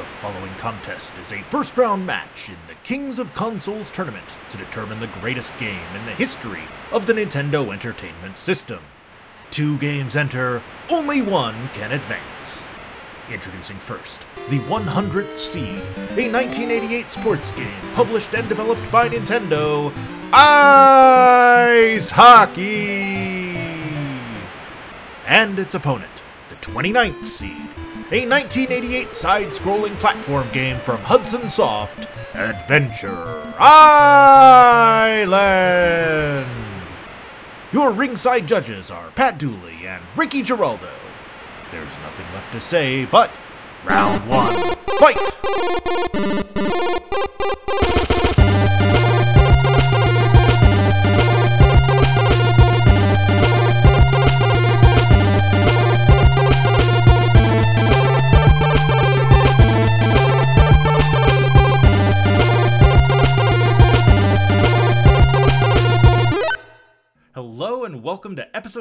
The following contest is a first round match in the Kings of Consoles tournament to determine the greatest game in the history of the Nintendo Entertainment System. Two games enter, only one can advance. Introducing first, the 100th Seed, a 1988 sports game published and developed by Nintendo, Ice Hockey! And its opponent, the 29th Seed, a 1988 side scrolling platform game from Hudson Soft, Adventure Island! Your ringside judges are Pat Dooley and Ricky Giraldo. There's nothing left to say but round one, fight!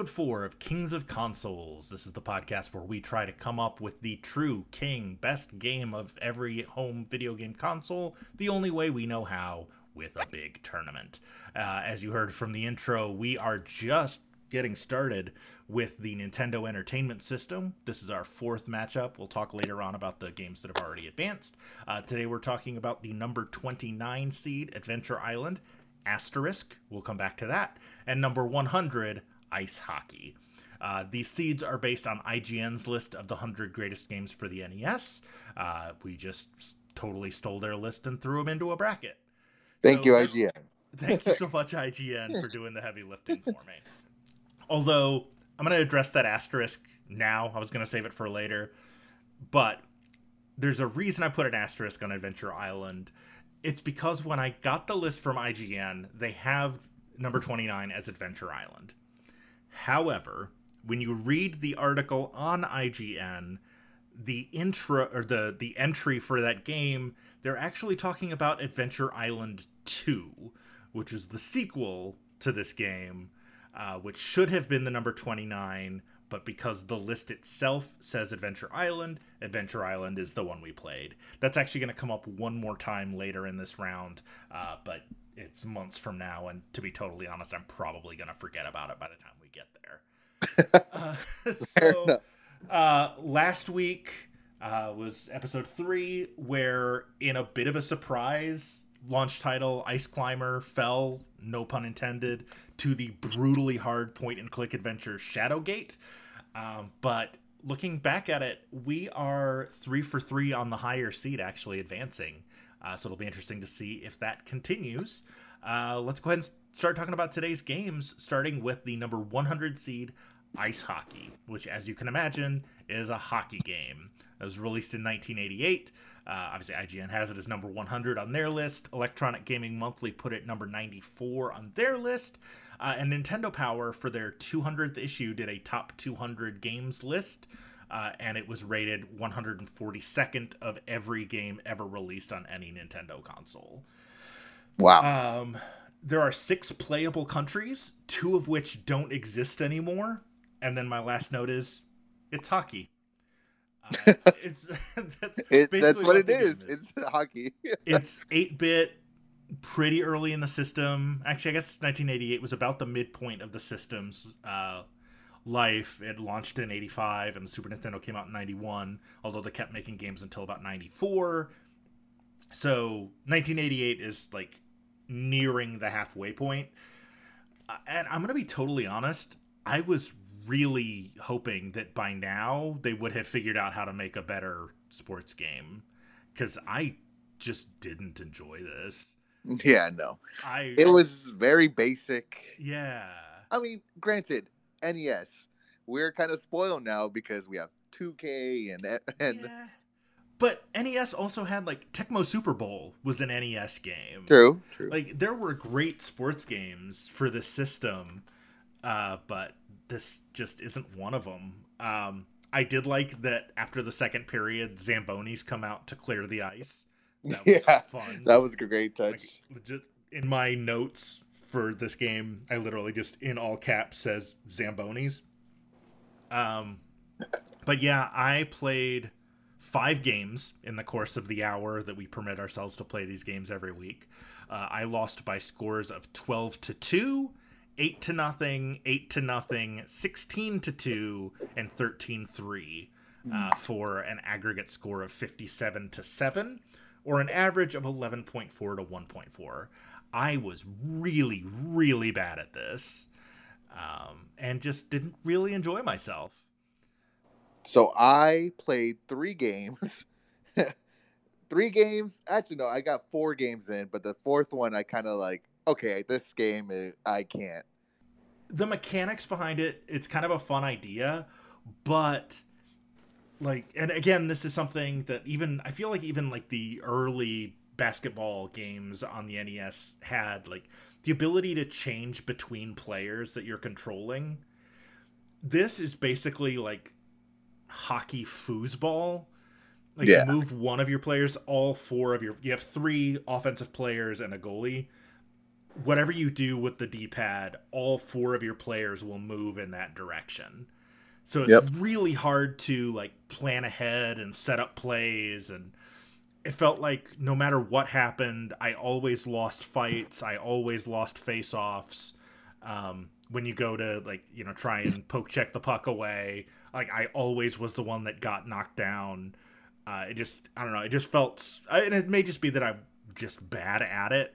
Episode 4 of Kings of Consoles. This is the podcast where we try to come up with the true king, best game of every home video game console, the only way we know how, with a big tournament. Uh, as you heard from the intro, we are just getting started with the Nintendo Entertainment System. This is our fourth matchup. We'll talk later on about the games that have already advanced. Uh, today we're talking about the number 29 seed, Adventure Island asterisk we'll come back to that and number 100 ice hockey. Uh, these seeds are based on ign's list of the 100 greatest games for the nes uh, we just totally stole their list and threw them into a bracket. Thank So you, IGN. thank you so much ign for doing the heavy lifting for me. Although i'm going to address that asterisk now. I was going to save it for later. But there's a reason i put an asterisk on adventure island. It's because when I got the list from IGN, they have number 29 as Adventure Island. However, when you read the article on IGN, the intro or the the entry for that game, they're actually talking about Adventure Island 2, which is the sequel to this game, uh, which should have been the number 29, but because the list itself says Adventure Island, Adventure Island is the one we played. That's actually going to come up one more time later in this round, uh, but it's months from now, and to be totally honest, I'm probably going to forget about it by the time we get there. uh, so, uh, last week uh, was episode three, where in a bit of a surprise, launch title Ice Climber fell, no pun intended, to the brutally hard point and click adventure Shadowgate. Um, but looking back at it, we are three for three on the higher seed, actually advancing. Uh, so it'll be interesting to see if that continues. Uh, let's go ahead and start talking about today's games, starting with the number 100 seed Ice Hockey, which, as you can imagine, is a hockey game. It was released in 1988. Uh, obviously, IGN has it as number 100 on their list. Electronic Gaming Monthly put it number 94 on their list. Uh, and Nintendo Power, for their 200th issue, did a top 200 games list. Uh, and it was rated 142nd of every game ever released on any Nintendo console. Wow. Um, there are six playable countries, two of which don't exist anymore. And then my last note is, it's hockey. Uh, it's that's, It- that's what it the game is. It's hockey. it's 8-bit pretty early in the system actually i guess 1988 was about the midpoint of the system's uh, life it launched in 85 and the super nintendo came out in 91 although they kept making games until about 94 so 1988 is like nearing the halfway point Uh, and i'm gonna be totally honest i was really hoping that by now they would have figured out how to make a better sports game because i just didn't enjoy this yeah, no. i It was very basic. yeah I mean, granted, NES. We're kind of spoiled now because we have 2K and and yeah. but nes also had like tecmo super bowl was an nes game true, true. like there were great sports games for this system uh but this just isn't one of them um i did like that after the second period zambonis come out to clear the ice that was yeah, fun that was a great touch. like legit in my notes for this game i literally just in all caps says zambonis um but yeah i played five games in the course of the hour that we permit ourselves to play these games every week. Uh, I lost by scores of 12 to 2, 8 to nothing, 8 to nothing, 16 to 2, and 13 3 uh, for an aggregate score of 57 to 7, or an average of 11.4 to 1.4. I was really, really bad at this um, and just didn't really enjoy myself. So I played three games. three games. Actually, no, I got four games in, but the fourth one, I kind of like, okay, this game, is, I can't. The mechanics behind it, it's kind of a fun idea, but like, and again, this is something that even, I feel like even like the early basketball games on the NES had, like, the ability to change between players that you're controlling. This is basically like hockey foosball. Like Yeah. you move one of your players, all four of your you have three offensive players and a goalie. Whatever you do with the D-pad, all four of your players will move in that direction. So it's Yep. really hard to like plan ahead and set up plays and it felt like no matter what happened, I always lost fights. I always lost face-offs. Um, when you go to like you know try and poke check the puck away, like I always was the one that got knocked down. Uh, it just I don't know. It just felt, and it may just be that I'm just bad at it,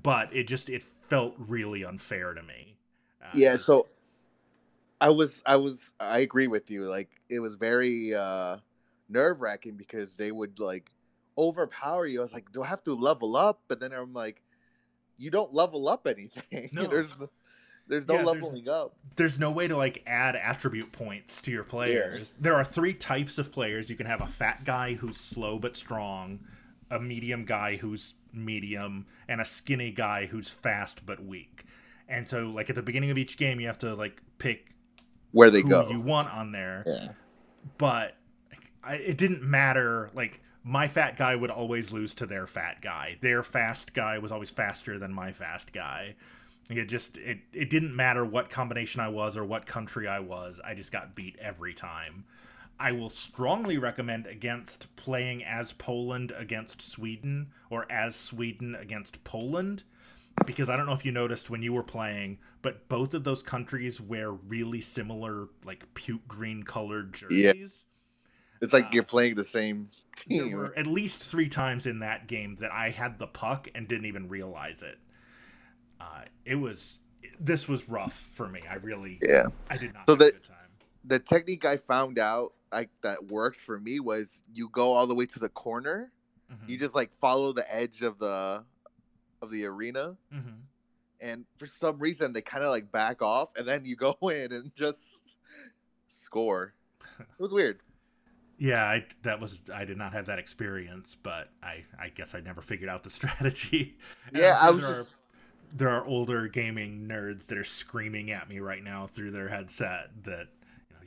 but it just it felt really unfair to me. Uh, Yeah, so I was, I was, I agree with you. Like, it was very uh nerve wracking because they would like overpower you. I was like, do I have to level up? But then I'm like, you don't level up anything. No. there's, no- there's no Yeah, there's- leveling up. there's no way to like add attribute points to your players. There are three types of players. You can have a fat guy who's slow but strong, a medium guy who's medium, and a skinny guy who's fast but weak. And so like at the beginning of each game you have to like pick Where they who go. you want on there. yeah. But I, it didn't matter like my fat guy would always lose to their fat guy. Their fast guy was always faster than my fast guy. It just it, it didn't matter what combination I was or what country I was. I just got beat every time. I will strongly recommend against playing as Poland against Sweden or as Sweden against Poland because I don't know if you noticed when you were playing, but both of those countries wear really similar like puke green colored Yeah. It's like Uh, you're playing the same team. There were at least three times in that game that I had the puck and didn't even realize it. Uh, it was this was rough for me. I really Yeah. I did not So the-. The technique I found out like that worked for me was you go all the way to the corner. Mhm, You just like follow the edge of the of the arena. mhm. and for some reason they kind of like back off and then you go in and just score it was weird Yeah, I, that was I did not have that experience, but I I guess I never figured out the strategy. Yeah I'm i sure was there just are, there are older gaming nerds that are screaming at me right now through their headset that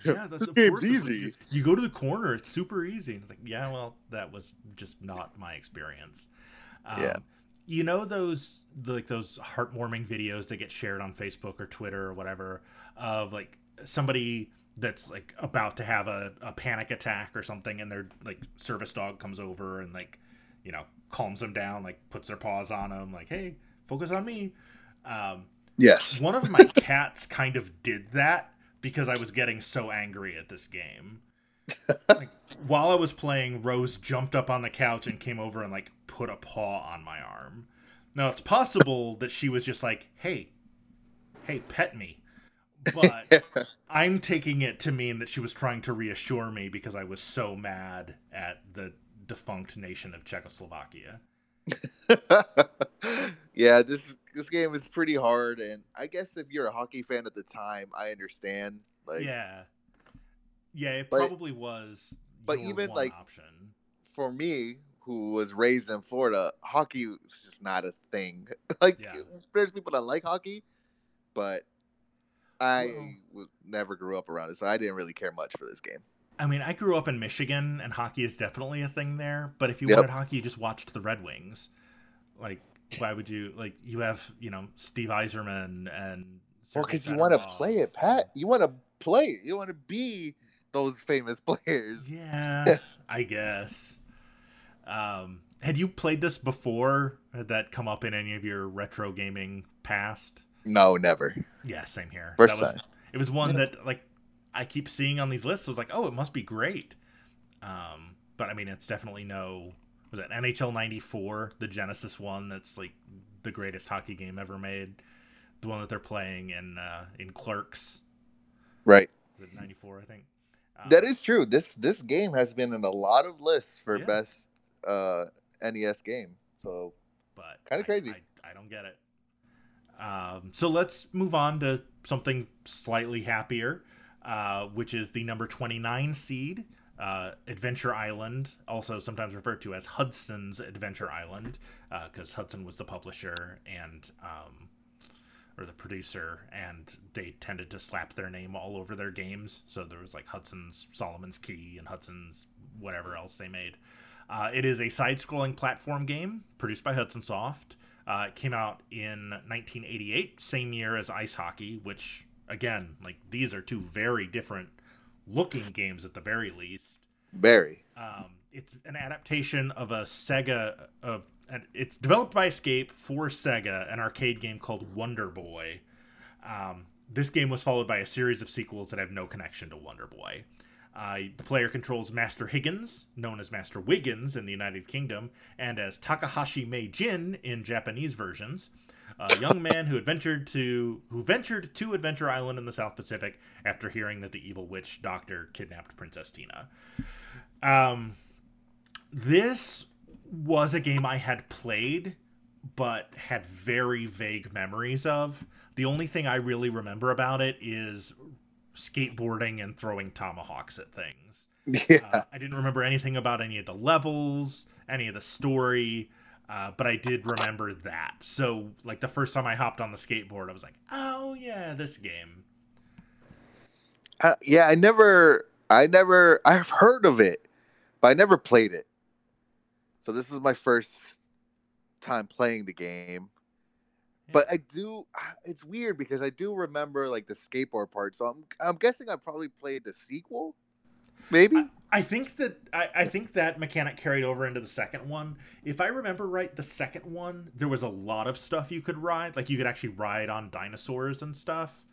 yeah, that's This of game's course that's what easy. You, you go to the corner, it's super easy. And it's like, yeah, well, that was just not my experience. Um, Yeah. You know those like those heartwarming videos that get shared on Facebook or Twitter or whatever of like somebody that's like about to have a, a panic attack or something and their like service dog comes over and like you know calms them down like puts their paws on them like hey focus on me um, yes one of my cats kind of did that because I was getting so angry at this game. Like, while I was playing, Rose jumped up on the couch and came over and like put a paw on my arm. Now it's possible that she was just like, "Hey, hey, pet me," but I'm taking it to mean that she was trying to reassure me because I was so mad at the defunct nation of Czechoslovakia. yeah this this game is pretty hard and i guess if you're a hockey fan at the time i understand like yeah, yeah, it But- probably was. but even, like, option. for me who was raised in florida hockey is just not a thing like Yeah. there's people that like hockey but i Well- never grew up around it so i didn't really care much for this game I mean, I grew up in Michigan, and hockey is definitely a thing there. But if you Yep. wanted hockey, you just watched the Red Wings. Like, why would you? Like, you have you know Steve Yzerman and Well, because you want to play it, Pat. You want to play it. You want to be those famous players. Yeah, I guess. Um, had you played this before? Had that come up in any of your retro gaming past? No, never. Yeah, same here. First that was, time. It was one Yeah. that like I keep seeing on these lists. I was like, oh, it must be great. Um, but I mean, it's definitely no. Was it NHL '94, the Genesis one? That's like the greatest hockey game ever made. The one that they're playing in uh, in Clerks, Right. '94, I think. Um, That is true. This this game has been in a lot of lists for Yeah. best uh, NES game. So but Kinda I- crazy. I, I don't get it. Um, so let's move on to something slightly happier, uh, which is the number 29 seed, uh, Adventure Island, also sometimes referred to as Hudson's Adventure Island, because Hudson was the publisher and um, or the producer, and they tended to slap their name all over their games. So there was like Hudson's Solomon's Key and Hudson's whatever else they made. Uh, it is a side-scrolling platform game produced by Hudson Soft. Uh, it came out in 1988, same year as Ice Hockey, which again, like these are two very different looking games at the very least. very. Um, it's an adaptation of a Sega of and it's developed by Escape for Sega, an arcade game called Wonder Boy. Um, this game was followed by a series of sequels that have no connection to Wonder Boy. Uh, the player controls Master Higgins, known as Master Wiggins in the United Kingdom, and as Takahashi Meijin in Japanese versions, a young man who adventured to who ventured to Adventure Island in the South Pacific after hearing that the evil witch doctor kidnapped Princess Tina. Um, this was a game I had played, but had very vague memories of. The only thing I really remember about it is skateboarding and throwing tomahawks at things. Yeah. Uh, I didn't remember anything about any of the levels, any of the story, uh, but I did remember that. So, like the first time I hopped on the skateboard, I was like, "Oh yeah, this game." Uh, yeah, I never, I never, I've heard of it, but I never played it. So this is my first time playing the game. But I do. ah, It's weird because I do remember like the skateboard part. So I'm, I'm guessing I probably played the sequel. Maybe. I think that I, I think that mechanic carried over into the second one. If I remember right, the second one there was a lot of stuff you could ride. Like you could actually ride on dinosaurs and stuff.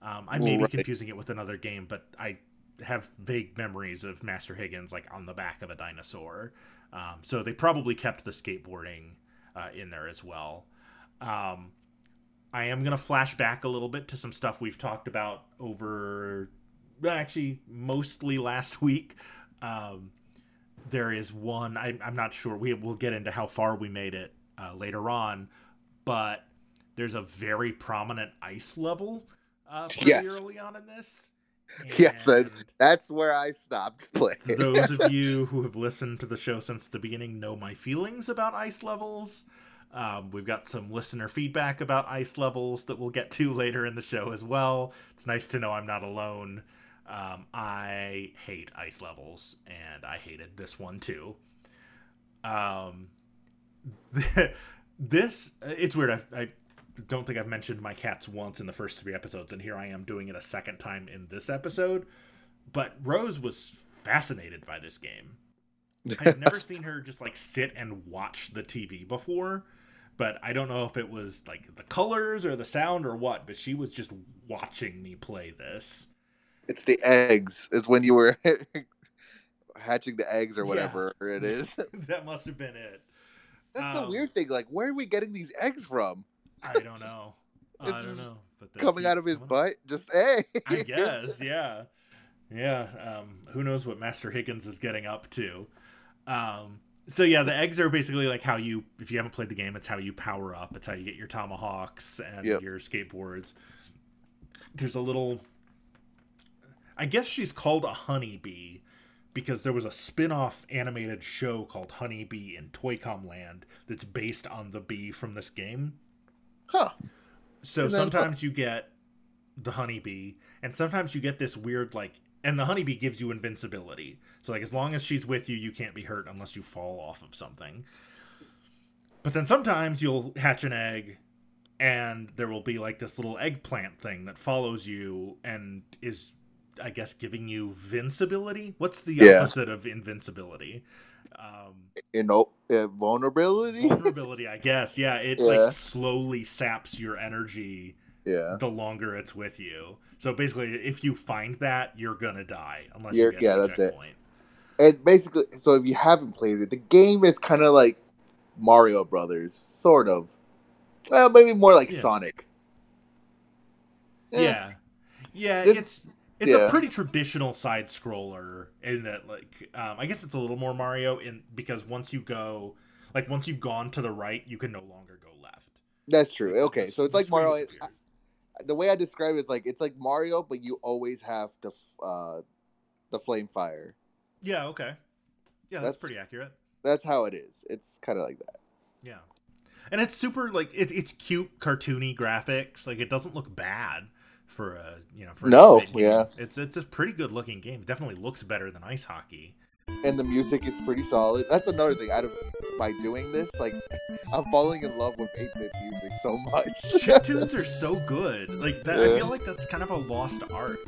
Um, I may be confusing it with another game, but I have vague memories of Master Higgins like on the back of a dinosaur. Um, so they probably kept the skateboarding uh, in there as well. Um, I am gonna flash back a little bit to some stuff we've talked about over actually mostly last week. Um, there is one I, I'm not sure. We will get into how far we made it uh, later on, but there's a very prominent ice level uh, pretty Yes. early on in this. Yes, That's where I stopped playing. those of you who have listened to the show since the beginning know my feelings about ice levels. Um, we've got some listener feedback about ice levels that we'll get to later in the show as well. It's nice to know I'm not alone. Um, I hate ice levels, and I hated this one too. Um, this it's weird. I, I don't think I've mentioned my cats once in the first three episodes, and here I am doing it a second time in this episode. But Rose was fascinated by this game. I've never seen her just like sit and watch the TV before, but I don't know if it was like the colors or the sound or what, but she was just watching me play this. It's the eggs. It's when you were hatching the eggs or Yeah. whatever it is. that must have been it. That's Um, the weird thing. Like, where are we getting these eggs from? I don't know. I don't know. But Coming out of his butt? Just hey. I guess, yeah, yeah. Um, who knows what Master Higgins is getting up to? Um, so yeah, the eggs are basically like how you, if you haven't played the game, it's how you power up. It's how you get your tomahawks and Yep. your skateboards. There's a little. I guess she's called a honeybee because there was a spin-off animated show called Honeybee in Toycom Land that's based on the bee from this game. Huh. So then- uh, sometimes you get the honeybee, and sometimes you get this weird like, and the honeybee gives you invincibility. So like, as long as she's with you, you can't be hurt unless you fall off of something. But then sometimes you'll hatch an egg, and there will be like this little eggplant thing that follows you and is I guess, giving you invincibility. What's the Yeah. opposite of invincibility? Um, You know, uh, vulnerability. vulnerability, I guess. Yeah, it Yeah. like slowly saps your energy Yeah. the longer it's with you. So basically, if you find that, you're gonna die unless You're- you get yeah, that's it. And basically, so if you haven't played it, the game is kind of like Mario Brothers, sort of. Well, maybe more like Yeah. Sonic. Eh, Yeah, yeah, This- it's it's a pretty traditional side scroller in that like um, I guess it's a little more Mario in because once you go like once you've gone to the right, you can no longer go left. That's true. Okay, so it's like Mario. The way I describe it is like it's like Mario, but you always have the uh, the flame fire. Yeah, okay. Yeah, that's, That's- pretty accurate. That's how it is. It's kind of like that. Yeah. And it's super like it, it's cute cartoony graphics. Like it doesn't look bad for a, you know, for a No, 8-bit yeah. It's it's a pretty good looking game. It definitely looks better than ice hockey. And the music is pretty solid. That's another thing. Out of by doing this, like I'm falling in love with 8-bit music so much. Chip tunes are so good. Like that, I feel like that's kind of a lost art.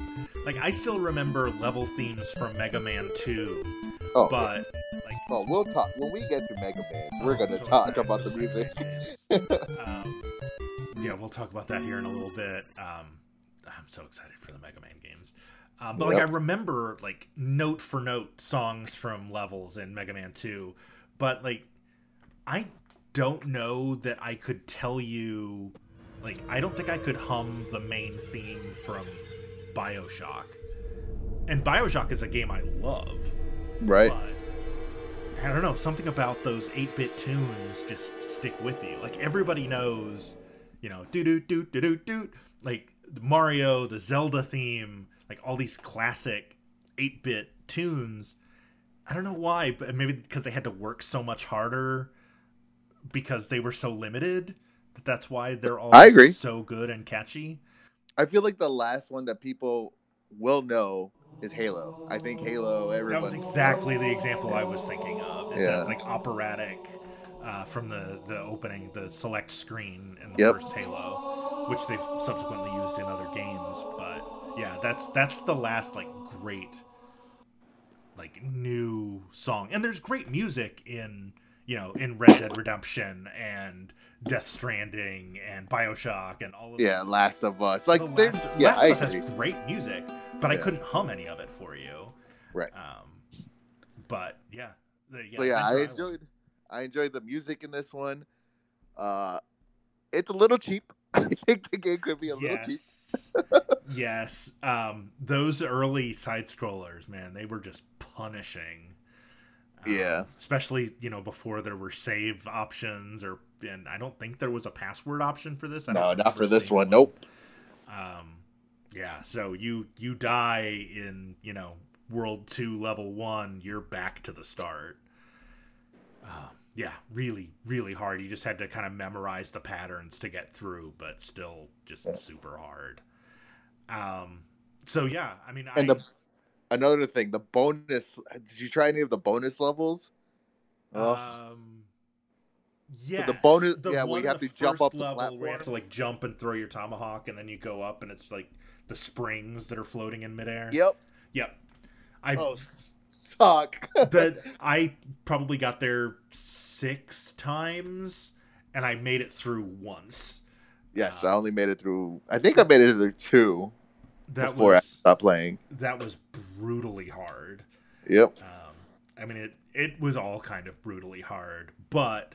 Like I still remember level themes from Mega Man 2, oh, but like well, we'll talk when we get to Mega Man. We're oh, gonna so talk excited about the music. Mega Man games. um, yeah, we'll talk about that here in a little bit. Um, I'm so excited for the Mega Man games. Um, but like I remember like note for note songs from levels in Mega Man 2, but like I don't know that I could tell you like I don't think I could hum the main theme from BioShock. And BioShock is a game I love, right? but I don't know, something about those 8-bit tunes just stick with you. Like everybody knows, you know, do do do do do do like Mario, the Zelda theme, like all these classic 8-bit tunes. I don't know why, but maybe because they had to work so much harder because they were so limited. That that's why they're all I agree. so good and catchy. I feel like the last one that people will know is Halo. I think Halo. That was exactly the example I was thinking of. Is Yeah. that like operatic uh, from the the opening, the select screen in the Yep. first Halo, which they've subsequently used in other games. But yeah, that's that's the last like great like new song. And there's great music in you know in Red Dead Redemption and Death Stranding and Bioshock and all of yeah, those. Last of Us. Like, The there's Last, yeah, Last I of Us agree. has great music, but I couldn't hum any of it for you. Right. Um, but yeah, the, yeah so yeah, I enjoyed. I enjoyed the music in this one. Uh, it's a little cheap. I think the game could be a little cheap. Yes, yes. Um, those early side scrollers, man, they were just punishing. Um, Yeah. especially you know before there were save options or and I don't think there was a password option for this. I No, don't for this seeing one. Nope. Um, yeah, so you you die in you know world two level one, you're back to the start. Uh, yeah, really really hard. You just had to kind of memorize the patterns to get through, but still just Yeah. super hard. Um, so yeah, I mean, And I, the another thing, the bonus. Did you try any of the bonus levels? Oh, Um, yeah. the bonus- yeah, we have to jump up the level where you have to like jump and throw your tomahawk, and then you go up, and it's like the springs that are floating in midair. yep. Yep. I Oh, s- suck. that I probably got there six times, and I made it through once. yes, I only made it through. I think I made it through two That before I stopped playing. that was brutally hard. Yep. Um, I mean, it it was all kind of brutally hard, but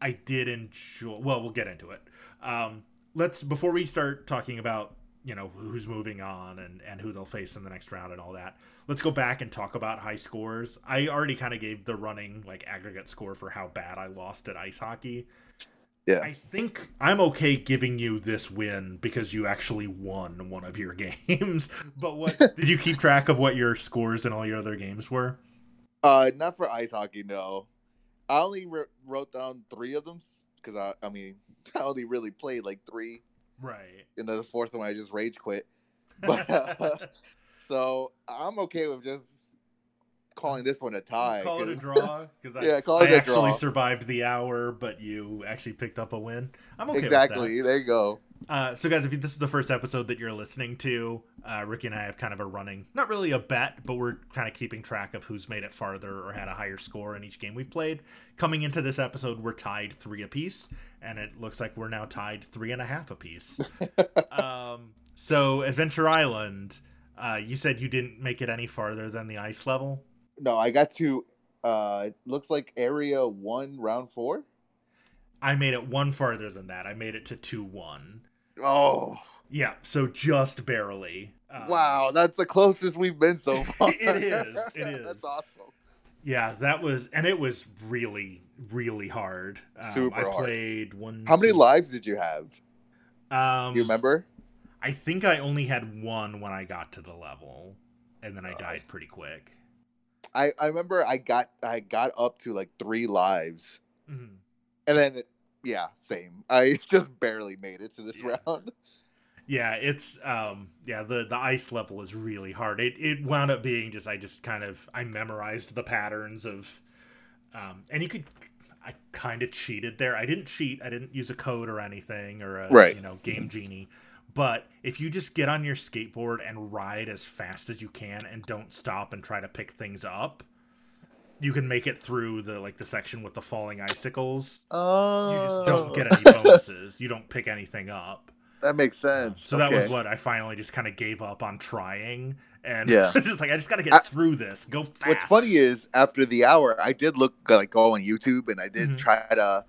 I did enjoy. Well, we'll get into it. Um, let's before we start talking about you know who's moving on and and who they'll face in the next round and all that. Let's go back and talk about high scores. I already kind of gave the running like aggregate score for how bad I lost at ice hockey. Yeah. I think I'm okay giving you this win because you actually won one of your games. but what did you keep track of what your scores in all your other games were? Uh, not for ice hockey. No, I only re- wrote down three of them because I, I mean, I only really played like three. Right. And then the fourth one, I just rage quit. But so I'm okay with just calling this one a tie. Call it a draw because I, Yeah, call it a actually draw. survived the hour, but you actually picked up a win. I'm okay exactly. There you go. Uh, so, guys, if this is the first episode that you're listening to, uh, Ricky and I have kind of a running, not really a bet, but we're kind of keeping track of who's made it farther or had a higher score in each game we've played. Coming into this episode, we're tied three apiece, and it looks like we're now tied three and a half apiece. um, so, Adventure Island, uh, you said you didn't make it any farther than the ice level. No, I got to. Uh, it looks like area one, round four. I made it one farther than that. I made it to two one. Oh, Yeah, so just barely. Um, wow, that's the closest we've been so far. It is, it is. that's awesome. Yeah, that was, and it was really, really hard. Um, Super I hard. played one. How many two- lives did you have? Um, You remember? I think I only had one when I got to the level, and then I Oh, died I- pretty quick. I I remember I got I got up to like three lives, Mhm. and then yeah, same. I just barely made it to this Yeah. round. Yeah, it's um, yeah, the the ice level is really hard. It it wound up being just I just kind of I memorized the patterns of, um, and you could. I kind of cheated there. I didn't cheat. I didn't use a code or anything or a Right. you know game genie. But if you just get on your skateboard and ride as fast as you can and don't stop and try to pick things up, you can make it through the like the section with the falling icicles. Oh, You just don't get any bonuses. you don't pick anything up. that makes sense. So that was what I finally just kind of gave up on trying, and Yeah. just like I just got to get I- through this. Go fast. What's funny is after the hour, I did look like go on YouTube and I did Mhm. try to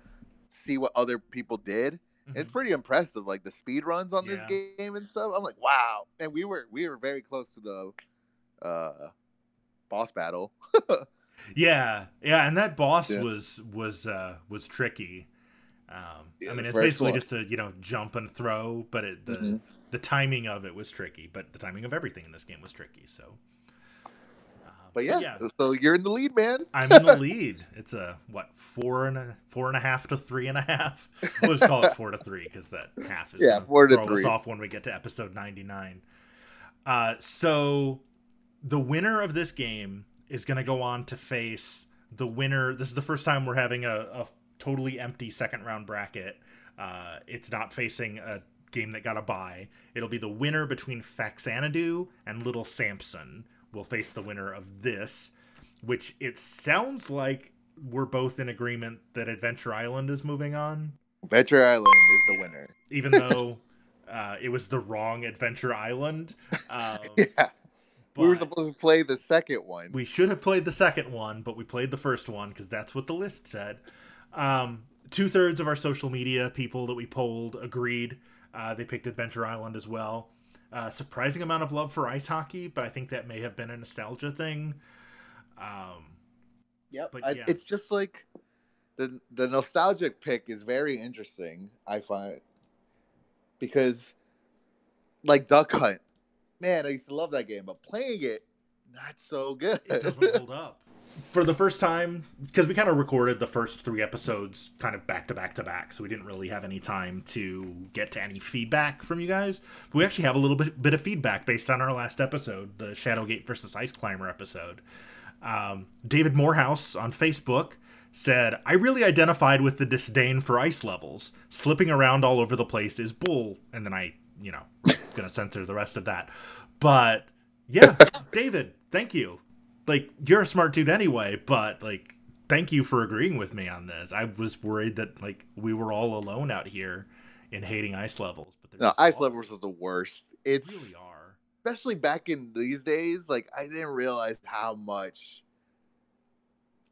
see what other people did. Mhm. It's pretty impressive, like the speed runs on this game and stuff. I'm like, wow. And we were we were very close to the uh boss battle. yeah, yeah, and that boss Yeah. was was uh was tricky. Um, Yeah, I mean, it's basically just a you know jump and throw, but it, the Mhm. the timing of it was tricky. But the timing of everything in this game was tricky. So, uh, But yeah, yeah, so you're in the lead, man. I'm in the lead. It's a what four and a four and a half to three and a half. We'll just call it four to three because that half is Yeah, four to throw us three. off when we get to episode ninety nine. Uh, so the winner of this game is going to go on to face the winner. This is the first time we're having a, a totally empty second round bracket. Uh, it's not facing a game that got a bye. It'll be the winner between Faxanadu and Little Samson will face the winner of this, which it sounds like we're both in agreement that Adventure Island is moving on, Adventure Island is the winner. even though uh, it was the wrong Adventure Island. Um, Yeah. We were supposed to play the second one. we should have played the second one, but we played the first one because that's what the list said. Um, Two thirds of our social media people that we polled agreed. Uh, they picked Adventure Island as well. Uh, surprising amount of love for ice hockey, but I think that may have been a nostalgia thing. Um, Yep. But I. It's just like the the nostalgic pick is very interesting. I find because like Duck Hunt, man, I used to love that game, but playing it, not so good. it doesn't hold up. For the first time, because we kind of recorded the first three episodes kind of back to back to back, so we didn't really have any time to get to any feedback from you guys. But we actually have a little bit, bit of feedback based on our last episode, the Shadowgate versus Ice Climber episode. Um, David Morehouse on Facebook said, I really identified with the disdain for ice levels. Slipping around all over the place is bull. And then I, you know, gonna censor the rest of that. But yeah, David, thank you. Like, you're a smart dude anyway, but like, thank you for agreeing with me on this. I was worried that like we were all alone out here in hating ice levels. But no, Ice Levels is the worst. It's really are. especially back in these days. Like I didn't realize how much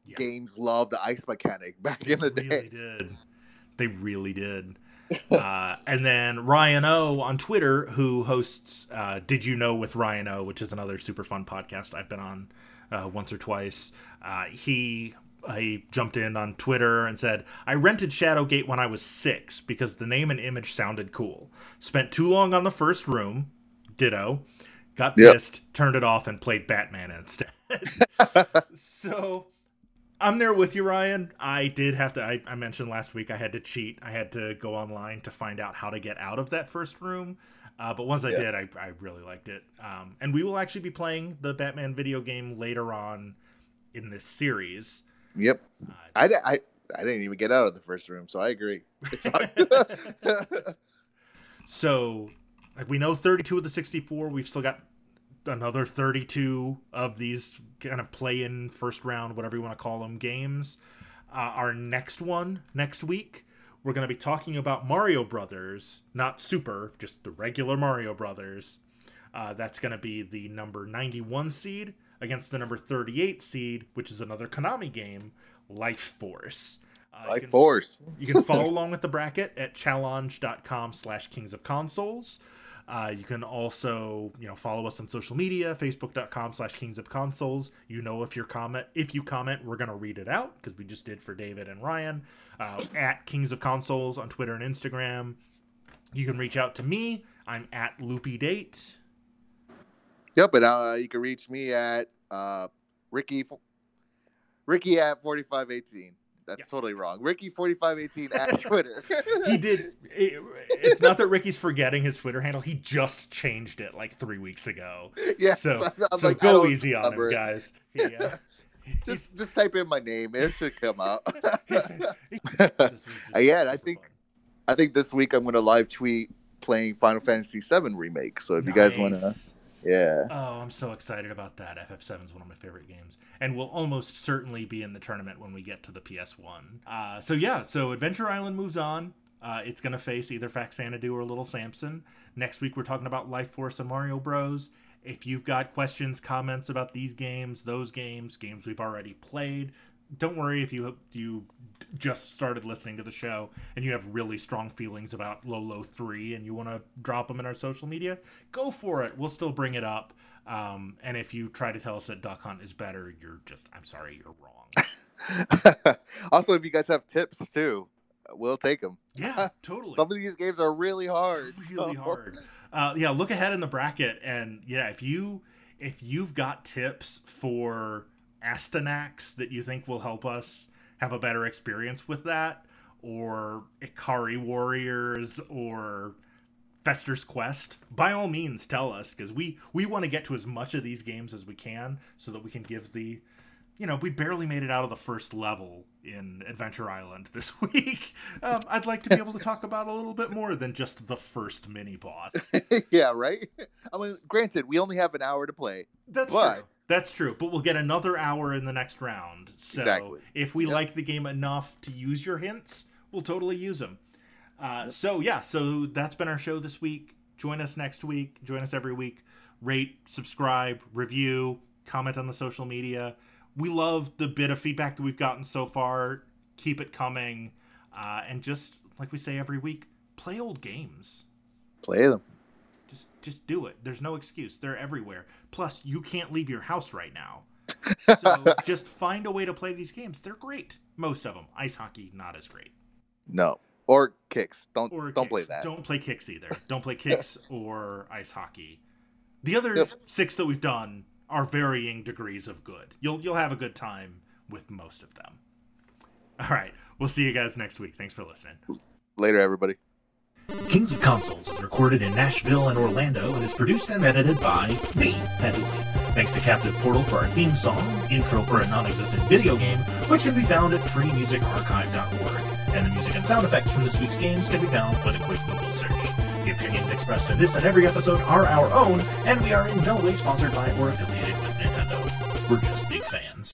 Yeah. games love the ice mechanic back in the They day. really did. They really did. uh, and then Ryan O on Twitter, who hosts uh, "Did You Know" with Ryan O, which is another super fun podcast I've been on uh, once or twice. Uh, he he jumped in on Twitter and said, "I rented Shadowgate when I was six because the name and image sounded cool. Spent too long on the first room. Ditto. Got Yep. pissed, turned it off, and played Batman instead." so I'm there with you, Ryan. I did have to. I, I mentioned last week I had to cheat. I had to go online to find out how to get out of that first room. Uh, but once I Yeah. did, I, I really liked it. Um, and we will actually be playing the Batman video game later on in this series. Yep. Uh, I, I, I didn't even get out of the first room, so I agree. So, like we know 32 of the 64. We've still got another 32 of these kind of play-in first round, whatever you want to call them, games. Uh, our next one next week, we're going to be talking about Mario Brothers, not Super, just the regular Mario Brothers. Uh, that's going to be the number 91 seed against the number 38 seed, which is another Konami game, Life Force. Uh, Life you can, Force. you can follow along with the bracket at challonge.com slash kings of consoles. Uh, you can also, you know, follow us on social media, facebook.com slash kings of consoles. You know, if you comment, if you comment, we're going to read it out because we just did for David and Ryan uh, at kings of consoles on Twitter and Instagram. You can reach out to me. I'm at loopy date. Yep. And uh, you can reach me at uh, Ricky, Ricky at 4518. That's yeah. totally wrong. Ricky forty five eighteen at Twitter. he did. It, it's not that Ricky's forgetting his Twitter handle. He just changed it like three weeks ago. Yeah. So, I'm, I'm so like, go easy on him, guys. Yeah. just just type in my name. It should come out. Uh, yeah, I think I think this week I'm going to live tweet playing Final Fantasy VII remake. So if nice. you guys want to, yeah. Oh, I'm so excited about that. FF7 is one of my favorite games and will almost certainly be in the tournament when we get to the PS1. Uh, so yeah, so Adventure Island moves on. Uh, it's going to face either Faxanadu or Little Samson. Next week, we're talking about Life Force and Mario Bros. If you've got questions, comments about these games, those games, games we've already played, don't worry if you you just started listening to the show and you have really strong feelings about Lolo 3 and you want to drop them in our social media, go for it. We'll still bring it up. Um, and if you try to tell us that Duck Hunt is better, you're just, I'm sorry, you're wrong. also, if you guys have tips too, we'll take them. Yeah, totally. Some of these games are really hard. Really hard. Uh, yeah, look ahead in the bracket, and yeah, if you if you've got tips for Astyanax that you think will help us have a better experience with that, or Ikari Warriors, or Fester's Quest, by all means tell us because we we want to get to as much of these games as we can so that we can give the you know we barely made it out of the first level in Adventure Island this week. Um, I'd like to be able to talk about a little bit more than just the first mini boss. yeah, right. I mean, granted, we only have an hour to play. That's but... true. That's true. But we'll get another hour in the next round. So exactly. if we yep. like the game enough to use your hints, we'll totally use them. Uh, so yeah, so that's been our show this week. Join us next week. Join us every week. Rate, subscribe, review, comment on the social media. We love the bit of feedback that we've gotten so far. Keep it coming, uh, and just like we say every week, play old games. Play them. Just just do it. There's no excuse. They're everywhere. Plus, you can't leave your house right now. So just find a way to play these games. They're great. Most of them. Ice hockey, not as great. No or kicks. Don't or don't kicks. play that. Don't play kicks either. Don't play kicks or ice hockey. The other yep. six that we've done are varying degrees of good. You'll you'll have a good time with most of them. All right, we'll see you guys next week. Thanks for listening. Later, everybody. Kings of Consoles is recorded in Nashville and Orlando and is produced and edited by me, Penny. Thanks to Captive Portal for our theme song, intro for a non-existent video game, which can be found at freemusicarchive.org and the music and sound effects from this week's games can be found with a quick Google search. The opinions expressed in this and every episode are our own, and we are in no way sponsored by or affiliated with Nintendo. We're just